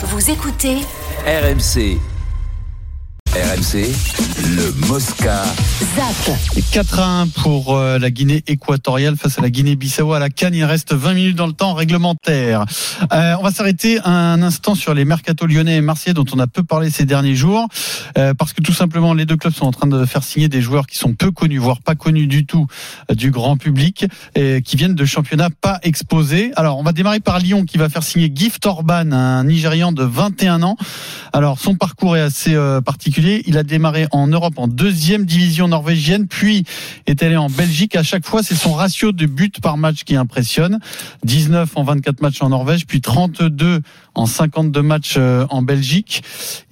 Vous écoutez RMC. RMC, le Mosca. ZAP. 4 à 1 pour euh, la Guinée équatoriale face à la Guinée-Bissau à la Cannes. Il reste 20 minutes dans le temps réglementaire. Euh, on va s'arrêter un instant sur les mercato lyonnais et marseillais dont on a peu parlé ces derniers jours euh, parce que tout simplement les deux clubs sont en train de faire signer des joueurs qui sont peu connus, voire pas connus du tout du grand public, et qui viennent de championnats pas exposés. Alors on va démarrer par Lyon qui va faire signer Gift Orban, un Nigérian de 21 ans. Alors son parcours est assez euh, Il a démarré en Europe en deuxième division norvégienne, puis est allé en Belgique. À chaque fois, c'est son ratio de buts par match qui impressionne. 19 en 24 matchs en Norvège, puis 32 en 52 matchs euh, en Belgique.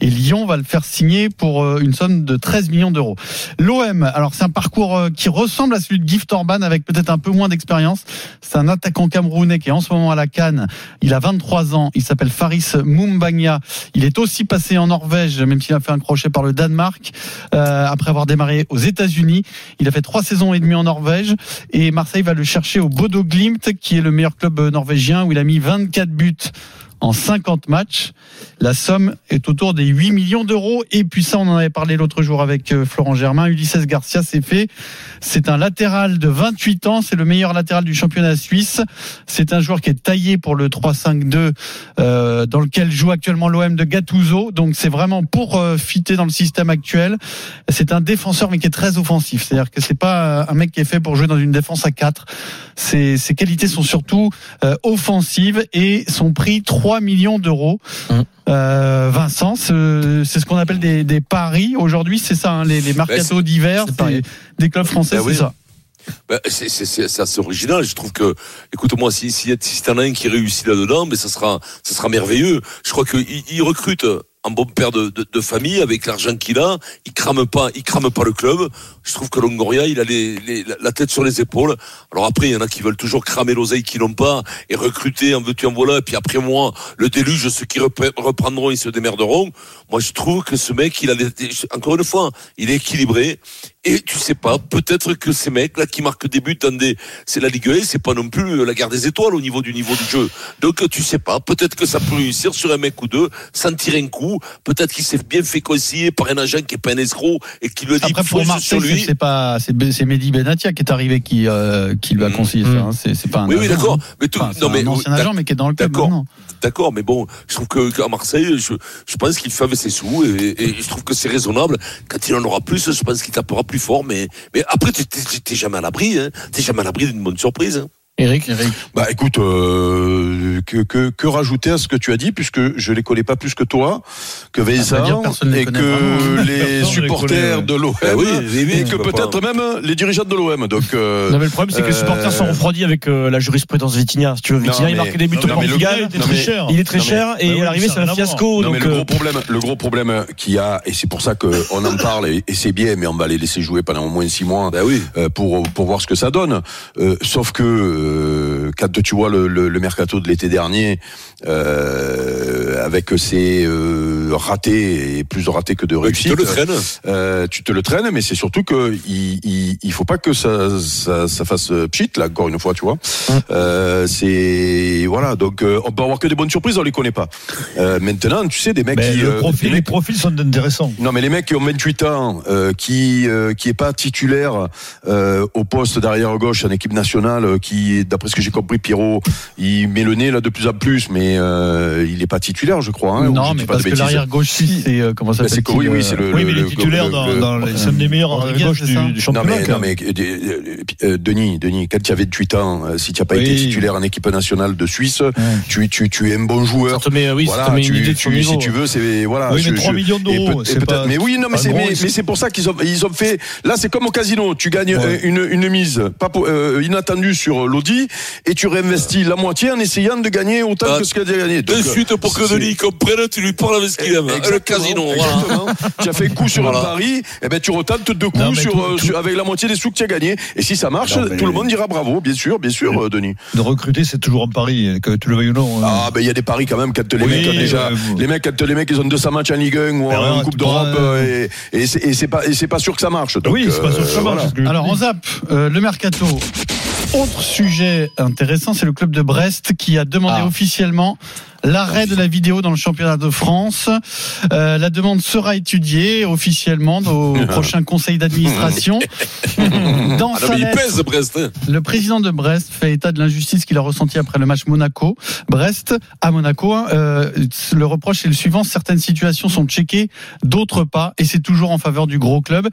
Et Lyon va le faire signer pour euh, une somme de 13 millions d'euros. L'OM, alors c'est un parcours euh, qui ressemble à celui de Gift Orban avec peut-être un peu moins d'expérience. C'est un attaquant camerounais qui est en ce moment à la Cannes. Il a 23 ans. Il s'appelle Faris Mumbagna. Il est aussi passé en Norvège, même s'il a fait un crochet par le Danemark. Euh, après avoir démarré aux États-Unis, il a fait trois saisons et demie en Norvège. Et Marseille va le chercher au Bodo Glimt, qui est le meilleur club norvégien, où il a mis 24 buts en 50 matchs. La somme est autour des 8 millions d'euros. Et puis ça, on en avait parlé l'autre jour avec euh, Florent Germain. Ulysses Garcia, c'est fait. C'est un latéral de 28 ans. C'est le meilleur latéral du championnat suisse. C'est un joueur qui est taillé pour le 3-5-2 euh, dans lequel joue actuellement l'OM de Gattuso. Donc c'est vraiment pour euh, fitter dans le système actuel. C'est un défenseur mais qui est très offensif. C'est-à-dire que c'est pas euh, un mec qui est fait pour jouer dans une défense à 4. Ses, ses qualités sont surtout euh, offensives et son prix 3 millions d'euros. Hum. Euh, Vincent, ce- c'est ce qu'on appelle des, des paris aujourd'hui, c'est ça, hein, les, les mercatos d'hiver des clubs français, Ben c'est oui. ça. Ben, c'est, assez original. Je trouve que, écoute-moi, si, si, si t'en as un qui réussit là-dedans, mais ça sera, ça sera merveilleux. Je crois qu'il il recrute un bon père de, famille avec l'argent qu'il a. Il crame pas, il crame pas le club. Je trouve que Longoria, il a la tête sur les épaules. Alors après, il y en a qui veulent toujours cramer l'oseille qu'ils n'ont pas et recruter en veux-tu en voilà. Et puis après moi, le déluge, ceux qui repre- reprendront, ils se démerderont. Moi, je trouve que ce mec, il a des- encore une fois, il est équilibré. Et tu sais pas, peut-être que ces mecs-là qui marquent des buts dans des, c'est la Ligue 1, c'est pas non plus la guerre des étoiles au niveau du niveau du jeu. Donc tu sais pas, peut-être que ça peut réussir sur un mec ou deux, sans tirer un coup. Peut-être qu'il s'est bien fait conseiller par un agent qui est pas un escroc et qui lui dit Après pour Marseille, sur lui. c'est pas c'est Mehdi Benatia qui est arrivé qui euh, qui lui a Mmh. conseillé ça. hein. C'est pas un Oui, oui, agent, d'accord. hein. Mais tout, Enfin, c'est non, mais un ancien agent mais qui est dans le club D'accord. mais bon, je trouve que qu'à Marseille, je, je pense qu'il fait avec ses sous et, et je trouve que c'est raisonnable. Quand il en aura plus, je pense qu'il tapera plus fort. Mais, après, tu t'es jamais à l'abri. Hein. T'es jamais à l'abri d'une bonne surprise. hein. Eric, Eric. Bah écoute, euh, que, que, que rajouter à ce que tu as dit, puisque je les connais pas plus que toi, que Vincent, personne les et que les supporters connaît, de l'OM, Ah oui, et que peut-être même les dirigeants de l'OM. Donc, euh, Non mais le problème c'est que les supporters Euh, sont refroidis avec euh, la jurisprudence Vitinha. Si tu veux, Vitinha il marquait des buts au Portugal. Il est très mais- cher. Il est très cher Bah et Bah à l'arrivée c'est un fiasco. Non, mais Donc le euh, gros problème, le gros problème qu'il y a, et c'est pour ça qu'on en parle, et, et c'est bien, mais on va les laisser jouer pendant au moins six mois Ben oui. euh, pour pour voir ce que ça donne. Euh, sauf que euh, quand tu vois le, le, le mercato de l'été dernier, euh, avec ses euh, ratés et plus de ratés que de Tu réussites, te le traînes. euh, tu te le traînes, mais c'est surtout que il, il, il faut pas que ça, ça, ça fasse pchit là encore une fois, tu vois. Euh, c'est voilà, donc euh, on peut avoir que des bonnes surprises, on les connaît pas. Euh, maintenant, tu sais, des mecs mais qui le euh, profil, les mecs- profils sont intéressants. non, mais les mecs qui ont 28 ans, euh, qui euh, qui est pas titulaire euh, au poste d'arrière gauche en équipe nationale, euh, qui, d'après ce que j'ai compris, Pierrot, il met le nez là de plus en plus, mais euh, il est pas titulaire, je crois. Hein, non, mais pas parce de que bêtises. l'arrière gauche c'est euh, comment ça c'est s'appelle que- oui, oui, c'est le. Oui, mais il le- est titulaire le- dans, le- dans les c'est un des meilleurs à gauche c'est du, non championnat. mais, non mais euh, euh, Denis, Denis, quand tu avais 28 ans, euh, si tu n'as pas Oui. été titulaire en équipe nationale de Suisse, tu, tu, tu es un bon joueur. Ça te met, oui, ça Voilà, te met tu- une idée de tu- si tu veux, c'est voilà. Oui, mais 3 je- millions d'euros, c'est mais oui, non, mais c'est c'est pour ça qu'ils ont ils ont fait. Là, c'est comme au casino, tu gagnes euh, une, une mise euh, inattendue sur et tu réinvestis la moitié en essayant de gagner autant Ah, que ce qu'il a gagné. De Donc, suite, pour que Denis comprenne, tu lui parles avec ce qu'il aime. Le casino, voilà. tu as fait un coup sur Voilà. un pari, et ben tu retentes deux coups Non, mais sur, tout- euh, tout- sur- avec la moitié des sous que tu as gagné. Et si ça marche, Non, mais- tout le monde dira bravo, bien sûr, bien sûr, euh, Denis. De recruter, c'est toujours un pari, que tu le veuilles ou non. hein. Ah ben il y a des paris quand même quand les Oui, mecs ont déjà ouais, vous- les mecs quand les mecs ils ont 200 matchs en Ligue 1 ou Ben en ouais, Coupe d'Europe euh, et, et c'est pas sûr que ça marche. Donc, oui, c'est pas sûr que ça euh, marche. Alors on zappe euh, le mercato. Autre sujet intéressant, c'est le club de Brest qui a demandé Ah. officiellement l'arrêt de la vidéo dans le championnat de France. Euh, la demande sera étudiée officiellement au prochain conseil d'administration. Dans Ah non, sa lettre, pèse Brest. hein. le président de Brest fait état de l'injustice qu'il a ressentie après le match Monaco. Brest à Monaco. hein, euh, le reproche est le suivant certaines situations sont checkées, d'autres pas, et c'est toujours en faveur du gros club.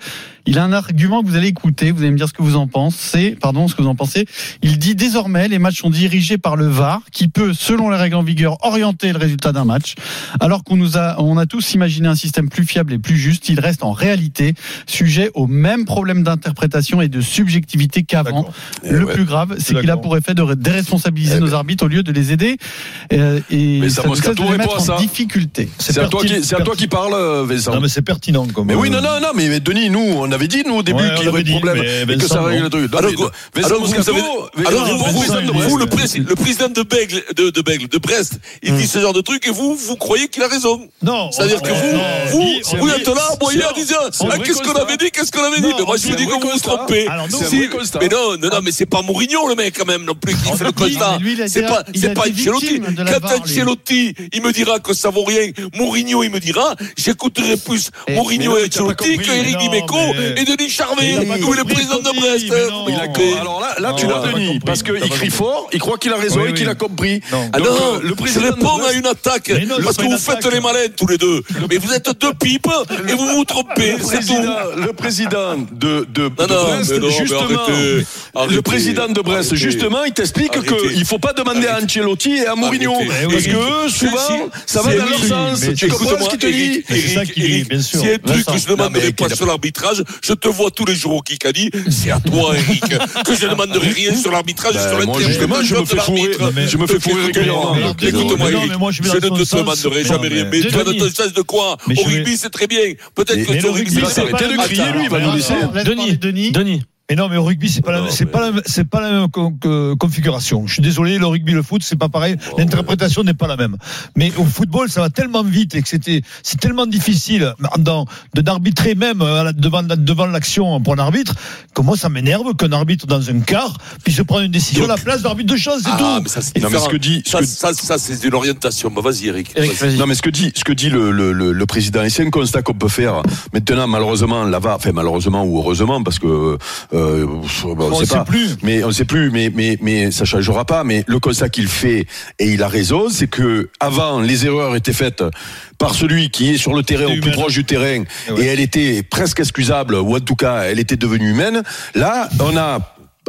Il a un argument que vous allez écouter. Vous allez me dire ce que vous en pensez. Pardon, ce que vous en pensez. Il dit désormais les matchs sont dirigés par le VAR, qui peut, selon les règles en vigueur, orienter le résultat d'un match. Alors qu'on nous a, on a tous imaginé un système plus fiable et plus juste, il reste en réalité sujet au même problème d'interprétation et de subjectivité qu'avant. Le Eh ouais. plus grave, c'est qu'il a pour effet de déresponsabiliser Eh nos ben. arbitres au lieu de les aider euh, et Mais ça, ça nous Moscato de les répond mettre à ça. en difficulté. C'est à toi qui, c'est à toi qui parle, Vincent. Non, mais c'est pertinent. Comme Mais oui, non, non, non, mais mais Denis, nous, on avait dit, nous, au début, Ouais, qu'il y aurait avait des dit, problèmes mais et que ça règle le truc. Non, Alors, mais vous avez- Alors, vous, vous, vous, le, prési- le président de Bègle, de, de Bègle, de Brest, il dit ce genre de truc et vous, vous croyez qu'il a raison. Non. C'est-à-dire que vous, non, vous, vous êtes là, moyen, c'est- en disant, qu'est-ce qu'on avait dit, qu'est-ce qu'on avait dit? Mais moi, je vous dis que vous vous trompez. Alors, mais non, non, non, mais c'est pas Mourinho, le mec, quand même, non plus, qui fait le constat. C'est pas, il c'est pas Ancelotti. Quand. Ancelotti, il me dira que ça vaut rien, Mourinho, il me dira, j'écouterai plus Et- Mourinho et Ancelotti que Eric Dimeco et Denis Charvet, ou le président de Brest. Mais- Alors là, tu l'as, Denis, parce qu'il crie fort, il croit qu'il a raison et qu'il a compris. Non. Ah euh, le président de réponds à une attaque non, parce que vous faites attaque. les malins tous les deux. Mais vous êtes deux pipes et vous vous trompez, Le c'est tout. président, le président de, de, Non, de non, Brest, non, justement, arrêtez, arrêtez, le président de Brest, arrêtez. justement, il t'explique qu'il faut pas demander à. Ancelotti et à Mourinho. Arrêtez. Parce Eh que eux, souvent, si, ça va dans leur sens. Tu comprends ce qu'il te dit. S'il y a un truc que je ne demanderai pas sur l'arbitrage, je te vois tous les jours au Kikadi, c'est à toi, Eric, que je ne demanderai rien sur l'arbitrage Ben, sur moi, l'intérêt justement, je me fais fourrer, mais- je me fais fourrer régulièrement. Écoute-moi, ne dans te sens. demanderai Mais jamais rien. mais- toi, Denis. ne te de quoi Au rugby, c'est très bien. Peut-être que le tu au rugby, c'est s'arrêter pas de crier, lui, il va nous laisser. Denis, Denis. Mais non, mais au rugby, c'est pas, Non, la, c'est mais- pas, la, c'est pas la même co- co- configuration. Je suis désolé, le rugby, le foot, c'est pas pareil. Oh, L'interprétation n'est pas la même. Mais au football, ça va tellement vite et que c'était, c'est tellement difficile dans, de d'arbitrer même euh, devant, la- devant l'action pour un arbitre que moi, ça m'énerve qu'un arbitre dans un quart puisse prendre une décision à la place d'arbitre de chance, c'est Ah, tout. mais ça, c'est Non, mais ce différent. que dit, ce Ça, que- ça, ça, c'est une orientation. Bah, vas-y, Eric. Eric, Vas-y. vas-y. Non, mais ce que dit, ce que dit le, le, le, le président, et c'est un constat qu'on peut faire. Maintenant, malheureusement, là-bas, enfin malheureusement ou heureusement, parce que euh, bon, on On sait pas. plus. Mais on sait plus. Mais mais mais ça changera pas. Mais le constat qu'il fait et il a raison, c'est que avant les erreurs étaient faites par celui qui est sur le terrain, au plus proche du terrain, Et ouais. et elle était presque excusable ou en tout cas, elle était devenue humaine. Là, on a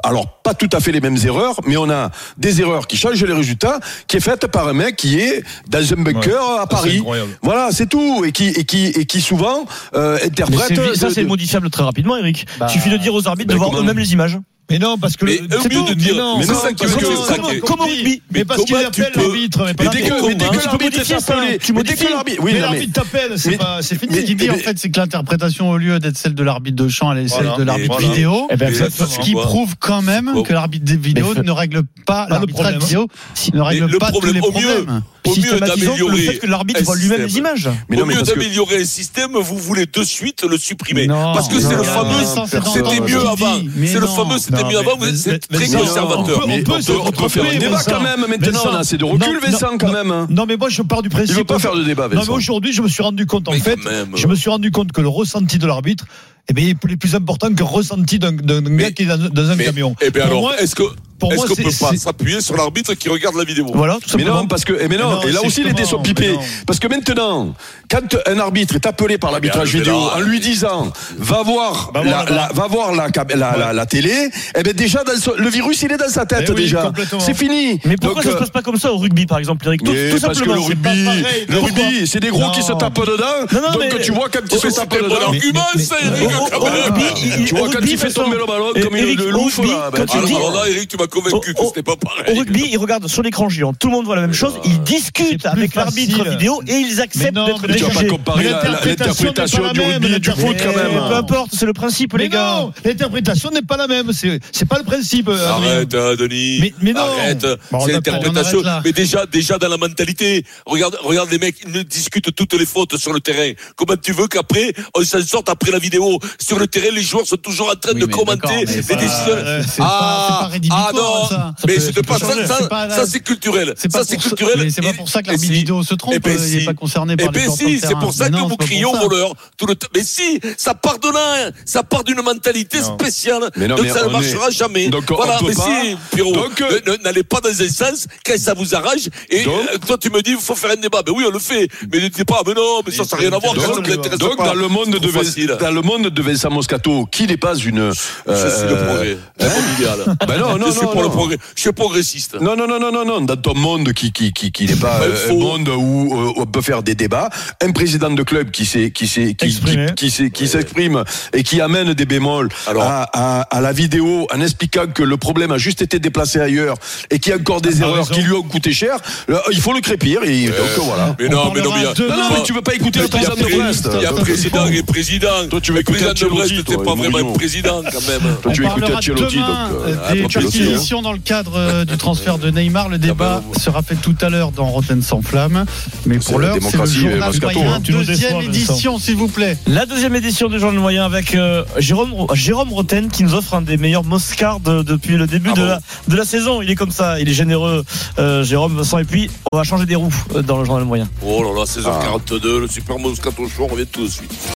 alors pas tout à fait les mêmes erreurs, mais on a des erreurs qui changent les résultats, qui est faite par un mec qui est dans un bunker à Paris. Voilà, c'est tout, et qui et qui et qui souvent euh, Mais interprète. c'est- ça, c'est de- modifiable très rapidement, Eric. Bah, Il suffit de dire aux arbitres ben de voir comment eux-mêmes les images. Mais non, parce que Mais le- au c'est mieux de dire- Mais comment- ça qui est- comment- comme au rugby. Mais parce qu'il appelle l'arbitre, mais dès que, l'arbitre. mais dès hein, que tu peux l'arbitre est appelé, tu mais dès que modifies. l'arbitre, mais l'arbitre t'appelle, c'est c'est fini. Ce qu'il dit en fait, c'est que l'interprétation, au lieu d'être celle de l'arbitre de champ, elle est celle de l'arbitre vidéo. Eh ben. Ce qui prouve quand même que l'arbitre vidéos Mais ne règle pas, le problème. vidéo ne règle le pas tous problème, les au mieux, problèmes. au mieux Systématisons le d'améliorer fait que l'arbitre voit lui-même les images. Mais non, Au mieux d'améliorer un système, vous voulez de suite le supprimer. Non, Parce que c'est le fameux, c'était mieux avant. C'est le fameux, c'était mieux avant, c'est mais- très conservateur. on peut on se peut, on peut faire un débat quand même. Maintenant, on a assez de recul, Vincent, quand même. Non, mais moi, je pars du principe. Il veut pas que- faire de débat, Non, mais aujourd'hui, je me suis rendu compte, en fait, je me suis rendu compte que le ressenti de l'arbitre, eh bien, il est plus important que le ressenti d'un gars qui est dans, dans un Mais- camion. Eh bien alors, est-ce que, pour est-ce moi, qu'on c'est- peut pas c'est- s'appuyer sur l'arbitre qui regarde la vidéo Voilà, tout Mais simplement. non, parce que, eh, mais non, Mais non, et là c'est aussi, il était comment, pipé. mais non. Parce que maintenant, quand un arbitre est appelé par l'arbitrage mais vidéo là, en lui disant, va voir, Va la, voir là-bas. la- va voir la, cam- la, la, la télé, eh ben, déjà, dans son- le virus, il est dans sa tête, Eh oui, déjà. complètement. C'est fini. Mais pourquoi Donc, ça se passe pas comme ça au rugby, par exemple, Eric? Tout, mais tout parce que simplement. le c'est rugby, pareil. le Pourquoi rugby, c'est des gros qui se Non. tapent dedans. Non, non, donc mais- tu vois quand ils se tapent c'était un bon dedans. argument, ça, Eric, au- quand au même. rugby, il- Tu vois quand rugby, il fait Vincent, tomber le ballon comme il Eric, le au louffe rugby, là. ben, quand tu dis- alors là, Eric, tu m'as convaincu Au- que au- c'était pas Au pareil. rugby, ils regardent sur l'écran géant. Tout le monde voit la même chose. Ils discutent avec l'arbitre vidéo et ils acceptent d'être mais Mais tu vas pas jugés. comparer Mais la- la- l'interprétation du rugby et même, du foot quand Mais même. Peu importe, c'est le principe, les gars. non, l'interprétation n'est pas la même. C'est pas le principe. Adrien. Arrête, hein, Denis. Mais- non. Arrête. C'est l'interprétation. Mais déjà, déjà dans la mentalité. Regarde, regarde les mecs, ils discutent toutes les fautes sur le terrain. Comment tu veux qu'après, on s'en sorte après la vidéo? Sur le terrain, les joueurs sont toujours en train Oui, de commenter pas- décisions. euh, ah non, non, ça. mais c'est pas ça, ça, ça, c'est culturel. C'est pas Ça c'est pour ça- culturel. mais c'est pas pour ça que l'arbitre si. vidéo se trompe. Eh ben, il si. n'est pas concerné Eh par les ben si, c'est pour ça que vous criez pour au voleur tout le temps. Mais si, ça part de là, ça part d'une mentalité spéciale. Mais non, donc ça ne marchera jamais. voilà, mais si, Pierrot, Donc, euh, n'allez pas dans un sens quand ça vous arrange. Et euh, toi, tu me dis, il faut faire un débat. Ben oui, on le fait. Mais ne dites pas, mais non, mais ça, ça n'a rien à voir. Donc, dans le monde de dans le monde de Vincent Moscato, qui n'est pas une Je suis le euh, progrès. Ben non, non, suis non, pour le non. progrès. Je suis progressiste. Non, non, non, non, non, non. Dans ton monde qui, qui, qui, qui n'est pas euh, un monde où euh, on peut faire des débats, un président de club qui s'est, qui s'est, qui, Exprimé. qui, qui s'est- qui s'exprime et qui amène des bémols Alors. à, à, à la vidéo en expliquant que le problème a juste été déplacé ailleurs et qu'il y a encore des Ah, erreurs raison. qui lui ont coûté cher, là, il faut le crépir et donc voilà. Mais On non, mais non, mais y a- parlera demain. Non, non, mais tu veux pas écouter le président de Brest. Il y a président et président. Toi, tu veux Le écouter président de Brest, t'es pas vraiment président quand même. Toi, tu veux écouter Ancelotti, donc. euh, des Dans le cadre euh, du transfert de Neymar. Le débat bah, sera fait tout à l'heure dans Rotten sans flamme. Mais pour la l'heure, c'est le démocratie, journal euh, Moscato, moyen. hein. Deuxième édition, s'il vous plaît. La deuxième édition du Journal Moyen avec euh, Jérôme, Jérôme Roten qui nous offre un des meilleurs Moscars de- depuis le début Ah de, bon la, de la saison. Il est comme ça, il est généreux, euh, Jérôme Vincent. Et puis, on va changer des roues dans le Journal Moyen. Oh là là, 16h42, le Super Moscato Show, on revient tout de suite.